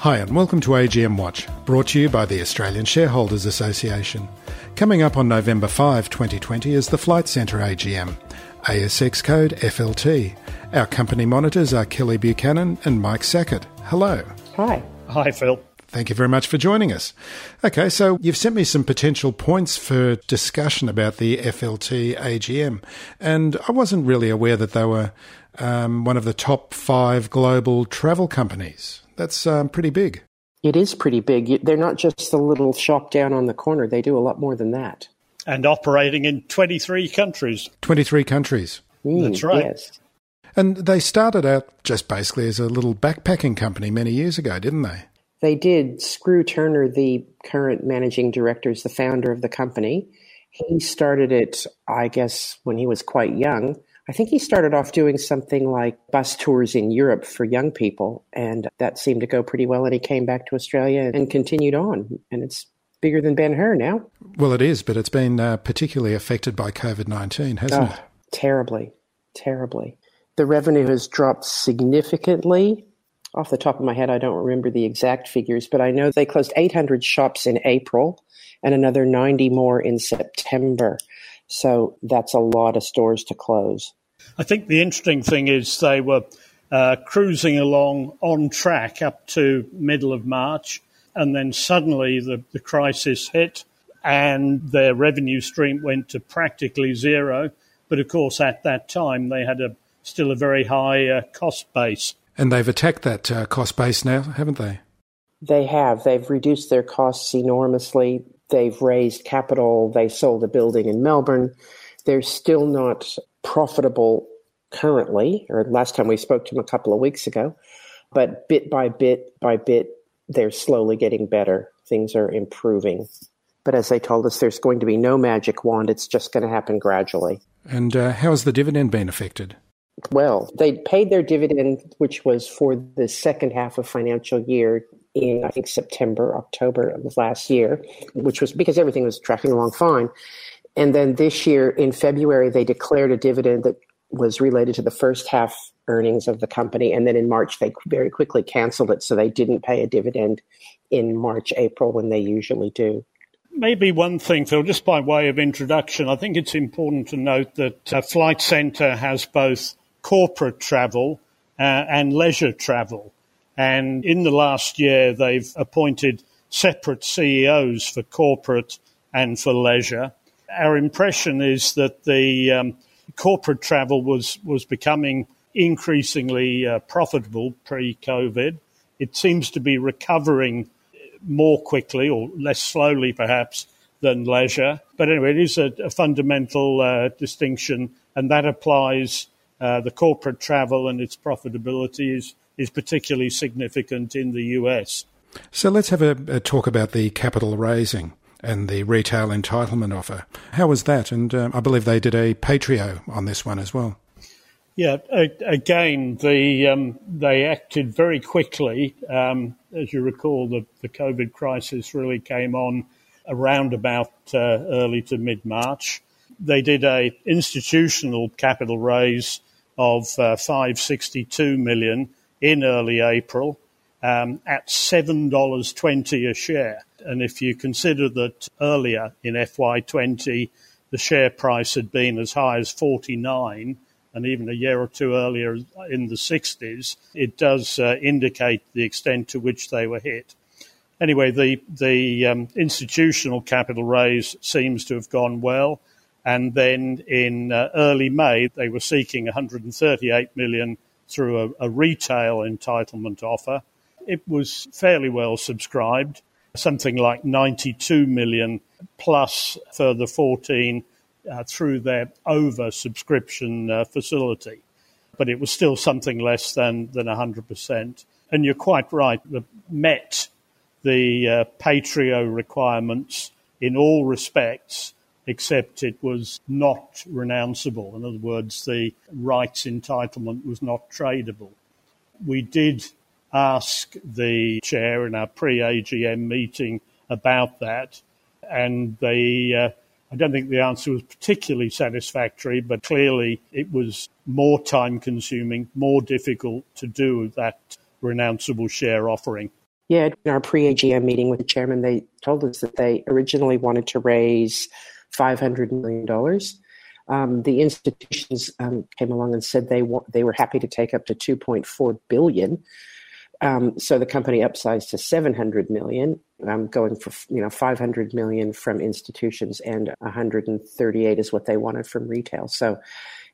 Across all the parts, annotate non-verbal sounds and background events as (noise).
Hi, and welcome to AGM Watch, brought to you by the Australian Shareholders Association. Coming up on November 5, 2020, is the Flight Centre AGM, ASX code FLT. Our company monitors are Kelly Buchanan and Mike Sackett. Hello. Hi. Hi, Phil. Thank you very much for joining us. Okay, so you've sent me some potential points for discussion about the FLT AGM, and I wasn't really aware that they were um, one of the top five global travel companies. That's um, pretty big. It is pretty big. They're not just the little shop down on the corner, they do a lot more than that. And operating in 23 countries. 23 countries. Mm, That's right. Yes. And they started out just basically as a little backpacking company many years ago, didn't they? They did. Skroo Turner, the current managing director, is the founder of the company. He started it, I guess, when he was quite young. I think he started off doing something like bus tours in Europe for young people, and that seemed to go pretty well. And he came back to Australia and continued on, and it's bigger than Ben Hur now. Well, it is, but it's been uh, particularly affected by COVID 19, hasn't Oh, it? terribly, terribly. The revenue has dropped significantly. Off the top of my head, I don't remember the exact figures, but I know they closed 800 shops in April and another 90 more in September. So that's a lot of stores to close. I think the interesting thing is they were uh, cruising along on track up to middle of March, and then suddenly the, the crisis hit and their revenue stream went to practically zero. But of course, at that time, they had a still a very high uh, cost base. And they've attacked that uh, cost base now, haven't they? They have. They've reduced their costs enormously. They've raised capital. They sold a building in Melbourne. They're still not profitable currently, or last time we spoke to them a couple of weeks ago. But bit by bit by bit, they're slowly getting better. Things are improving. But as they told us, there's going to be no magic wand. It's just going to happen gradually. And uh, how has the dividend been affected? Well, they paid their dividend, which was for the second half of financial year in, I think, September, October of last year, which was because everything was tracking along fine. And then this year in February, they declared a dividend that was related to the first half earnings of the company. And then in March, they very quickly canceled it. So they didn't pay a dividend in March, April when they usually do. Maybe one thing, Phil, just by way of introduction, I think it's important to note that uh, Flight Centre has both corporate travel uh, and leisure travel. And in the last year, they've appointed separate CEOs for corporate and for leisure. Our impression is that the um, corporate travel was, was becoming increasingly uh, profitable pre COVID. It seems to be recovering more quickly or less slowly, perhaps, than leisure. But anyway, it is a, a fundamental uh, distinction, and that applies. Uh, the corporate travel and its profitability is, is particularly significant in the US. So let's have a, a talk about the capital raising and the retail entitlement offer. How was that? And um, I believe they did a PAITREO on this one as well. Yeah, again, the, um, they acted very quickly. Um, as you recall, the, the COVID crisis really came on around about uh, early to mid March. They did a institutional capital raise of uh, 562 million in early April um, at $7.20 a share. And if you consider that earlier in FY20, the share price had been as high as 49, and even a year or two earlier in the 60s, it does uh, indicate the extent to which they were hit. Anyway, the the um, institutional capital raise seems to have gone well, and then in uh, early May they were seeking 138 million through a, a retail entitlement offer. It was fairly well subscribed, something like 92 million plus further 14 uh, through their oversubscription uh, facility. But it was still something less than, than 100%. And you're quite right, the met the uh, PAITREO requirements in all respects, except it was not renounceable. In other words, the rights entitlement was not tradable. We did ask the chair in our pre AGM meeting about that, and they uh, I don't think the answer was particularly satisfactory, but clearly it was more time consuming, more difficult to do that renounceable share offering. Yeah, in our pre AGM meeting with the chairman, they told us that they originally wanted to raise $500 million. Um, the institutions um, came along and said they wa- they were happy to take up to 2.4 billion. Um, so the company upsized to 700 million, um, going for you know 500 million from institutions and 138 is what they wanted from retail. So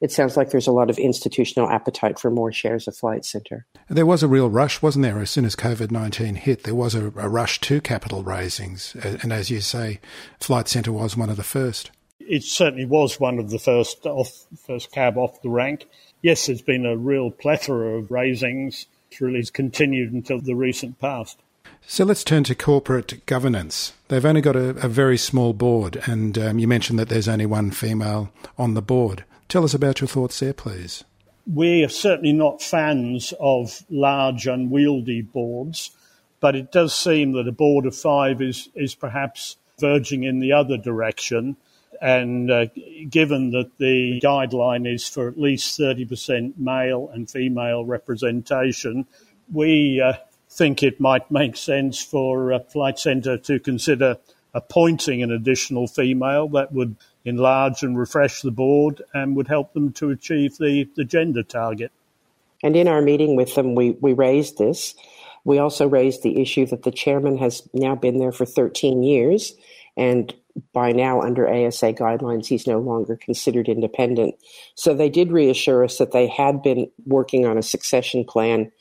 it sounds like there's a lot of institutional appetite for more shares of Flight Centre. There was a real rush, wasn't there? As soon as COVID 19 hit, there was a, a rush to capital raisings. And as you say, Flight Centre was one of the first. It certainly was one of the first off, first cab off the rank. Yes, there's been a real plethora of raisings really has continued until the recent past. So let's turn to corporate governance. They've only got a, a very small board, and um, you mentioned that there's only one female on the board. Tell us about your thoughts there, please. We are certainly not fans of large, unwieldy boards, but it does seem that a board of five is, is perhaps verging in the other direction. And uh, given that the guideline is for at least 30% male and female representation, we uh, think it might make sense for Flight Centre to consider appointing an additional female that would enlarge and refresh the board and would help them to achieve the, the gender target. And in our meeting with them, we, we raised this. We also raised the issue that the chairman has now been there for 13 years and by now, under ASA guidelines, he's no longer considered independent. So they did reassure us that they had been working on a succession plan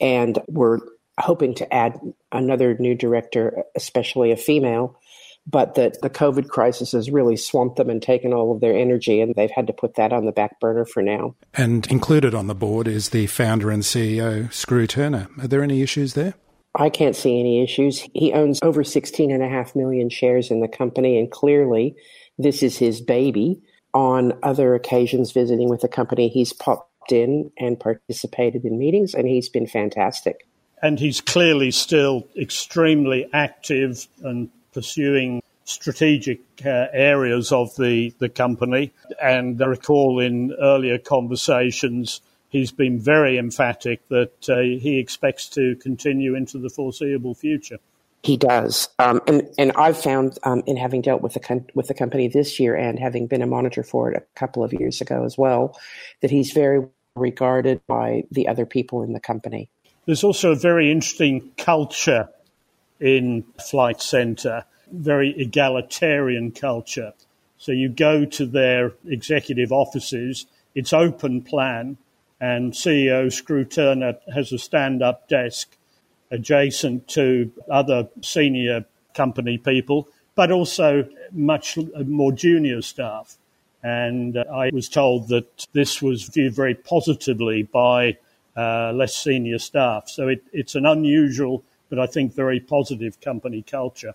and were hoping to add another new director, especially a female, but that the COVID crisis has really swamped them and taken all of their energy, and they've had to put that on the back burner for now. And included on the board is the founder and CEO, Skroo Turner. Are there any issues there? I can't see any issues. He owns over 16.5 million shares in the company, and clearly this is his baby. On other occasions, visiting with the company, he's popped in and participated in meetings, and he's been fantastic. And he's clearly still extremely active and pursuing strategic uh, areas of the, the company. And I recall in earlier conversations, he's been very emphatic that uh, he expects to continue into the foreseeable future. He does, um, and and I've found um, in having dealt with the con- with the company this year and having been a monitor for it a couple of years ago as well, that he's very regarded by the other people in the company. There's also a very interesting culture in Flight Centre, very egalitarian culture. So you go to their executive offices, it's open plan and CEO Skroo Turner has a stand up desk adjacent to other senior company people, but also much more junior staff. And uh, I was told that this was viewed very positively by uh, less senior staff. So it, it's an unusual, but I think very positive company culture.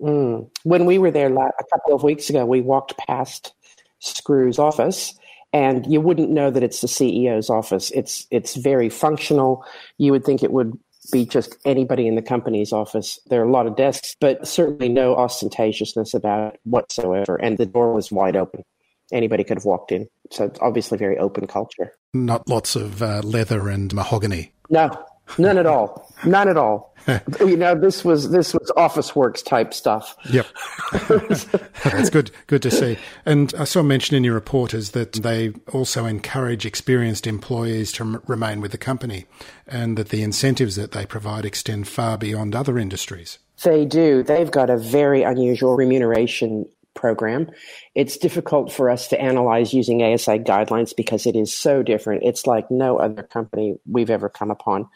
Mm. When we were there a couple of weeks ago, we walked past Skroo's office and you wouldn't know that it's the CEO's office. It's it's very functional. You would think it would be just anybody in the company's office. There are a lot of desks, but certainly no ostentatiousness about it whatsoever. And the door was wide open. Anybody could have walked in. So it's obviously very open culture. Not lots of uh, leather and mahogany. No, none at all. None at all. (laughs) you know, this was this was Officeworks type stuff. Yep, (laughs) that's good. Good to see. And I saw mention in your report is that they also encourage experienced employees to m- remain with the company, and that the incentives that they provide extend far beyond other industries. They do. They've got a very unusual remuneration program. It's difficult for us to analyze using ASI guidelines because it is so different. It's like no other company we've ever come upon.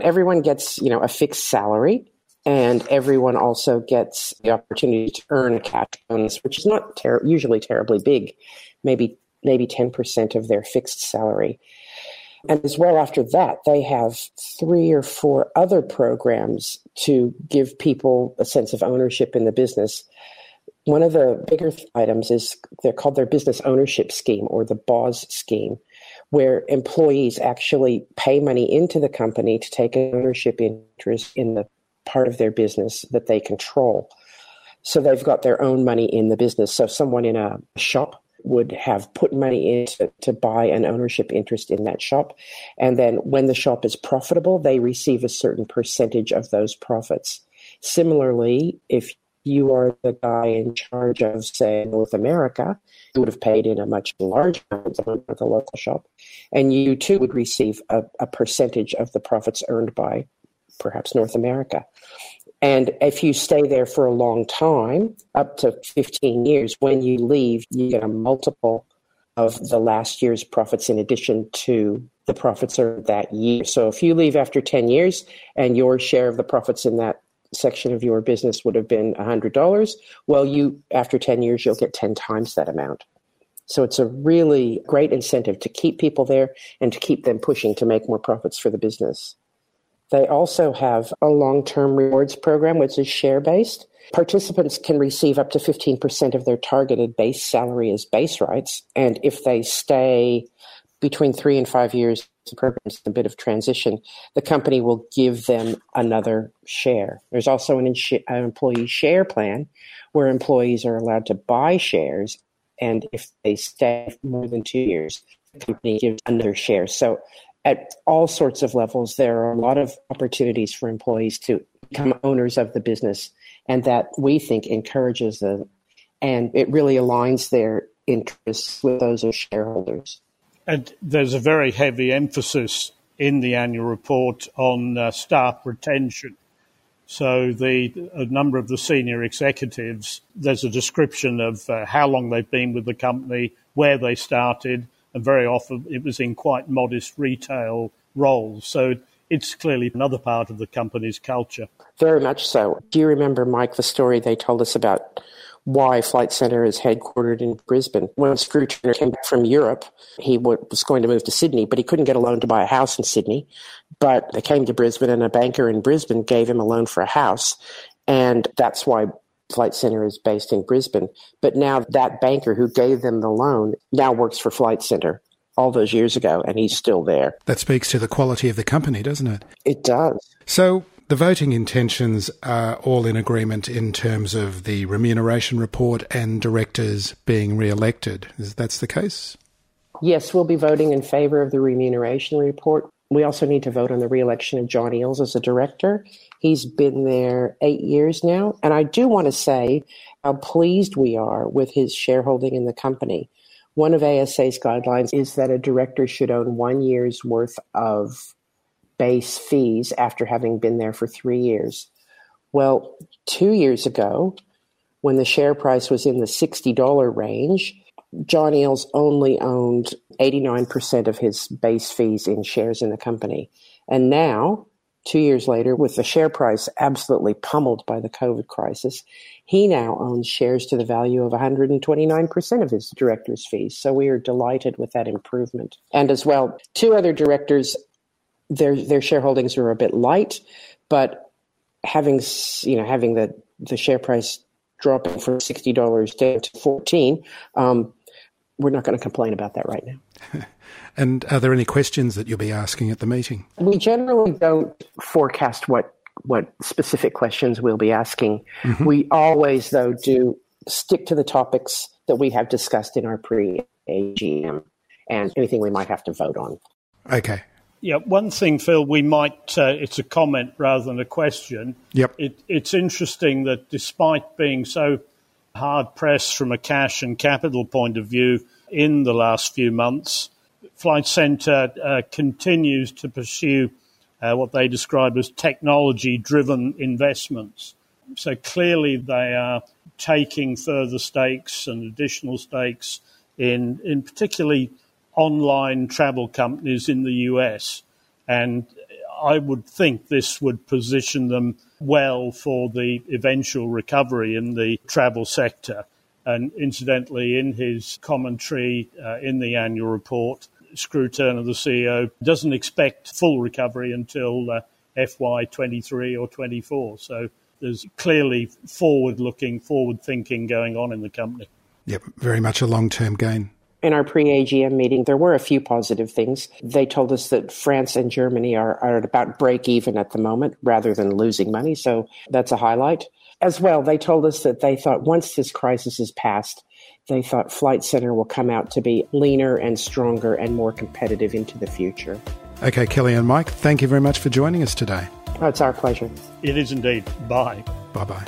Everyone gets, you know, a fixed salary and everyone also gets the opportunity to earn a cash bonus, which is not ter- usually terribly big, maybe maybe 10% of their fixed salary. And as well after that, they have three or four other programs to give people a sense of ownership in the business. One of the bigger items is they're called their business ownership scheme or the BOS scheme where employees actually pay money into the company to take ownership interest in the part of their business that they control. So they've got their own money in the business. So someone in a shop would have put money in to, to buy an ownership interest in that shop. And then when the shop is profitable, they receive a certain percentage of those profits. Similarly, if you are the guy in charge of, say, North America, you would have paid in a much larger amount of the local shop, and you too would receive a, a percentage of the profits earned by perhaps North America. And if you stay there for a long time, up to 15 years, when you leave, you get a multiple of the last year's profits in addition to the profits earned that year. So if you leave after 10 years and your share of the profits in that section of your business would have been $100, well, you after 10 years, you'll get 10 times that amount. So it's a really great incentive to keep people there and to keep them pushing to make more profits for the business. They also have a long term rewards program, which is share based. Participants can receive up to 15% of their targeted base salary as base rights. And if they stay between three and five years, program's a bit of transition, the company will give them another share. There's also an, an employee share plan where employees are allowed to buy shares. And if they stay more than two years, the company gives another share. So at all sorts of levels, there are a lot of opportunities for employees to become owners of the business, and that we think encourages them, and it really aligns their interests with those of shareholders. And there's a very heavy emphasis in the annual report on uh, staff retention. So the a number of the senior executives, there's a description of uh, how long they've been with the company, where they started, and very often it was in quite modest retail roles. So it's clearly another part of the company's culture. Very much so. Do you remember, Mike, the story they told us about why Flight Centre is headquartered in Brisbane? When Skroo Turner came back from Europe, he was going to move to Sydney, but he couldn't get a loan to buy a house in Sydney. But they came to Brisbane, and a banker in Brisbane gave him a loan for a house. And that's why Flight Centre is based in Brisbane. But now that banker who gave them the loan now works for Flight Centre all those years ago, and he's still there. That speaks to the quality of the company, doesn't it? It does. So the voting intentions are all in agreement in terms of the remuneration report and directors being re-elected. Is that's the case? Yes, we'll be voting in favour of the remuneration report. We also need to vote on the re-election of John Eales as a director. He's been there eight years now. And I do want to say how pleased we are with his shareholding in the company. One of ASA's guidelines is that a director should own one year's worth of base fees after having been there for three years. Well, two years ago, when the share price was in the $60 range, John Eales only owned 89% of his base fees in shares in the company. And now, two years later, with the share price absolutely pummeled by the COVID crisis, he now owns shares to the value of 129% of his director's fees. So we are delighted with that improvement. And as well, two other directors, their their shareholdings are a bit light, but having you know having the the share price dropping from sixty dollars down to fourteen, um, we're not going to complain about that right now. (laughs) And are there any questions that you'll be asking at the meeting? We generally don't forecast what what specific questions we'll be asking. Mm-hmm. We always, though, do stick to the topics that we have discussed in our pre AGM and anything we might have to vote on. Okay. Yeah, one thing, Phil, we might, uh, it's a comment rather than a question. Yep. It, it's interesting that despite being so hard pressed from a cash and capital point of view in the last few months, Flight Centre uh, continues to pursue uh, what they describe as technology driven investments. So clearly, they are taking further stakes and additional stakes in, in particularly online travel companies in the US. And I would think this would position them well for the eventual recovery in the travel sector. And incidentally, in his commentary uh, in the annual report, Skroo Turner, the CEO, doesn't expect full recovery until uh, FY23 or 24. So there's clearly forward looking, forward thinking going on in the company. Yep, very much a long term gain. In our pre AGM meeting, there were a few positive things. They told us that France and Germany are, are at about break even at the moment rather than losing money. So that's a highlight. As well, they told us that they thought once this crisis is passed, they thought Flight Centre will come out to be leaner and stronger and more competitive into the future. Okay, Kelly and Mike, thank you very much for joining us today. Oh, it's our pleasure. It is indeed. Bye. Bye bye.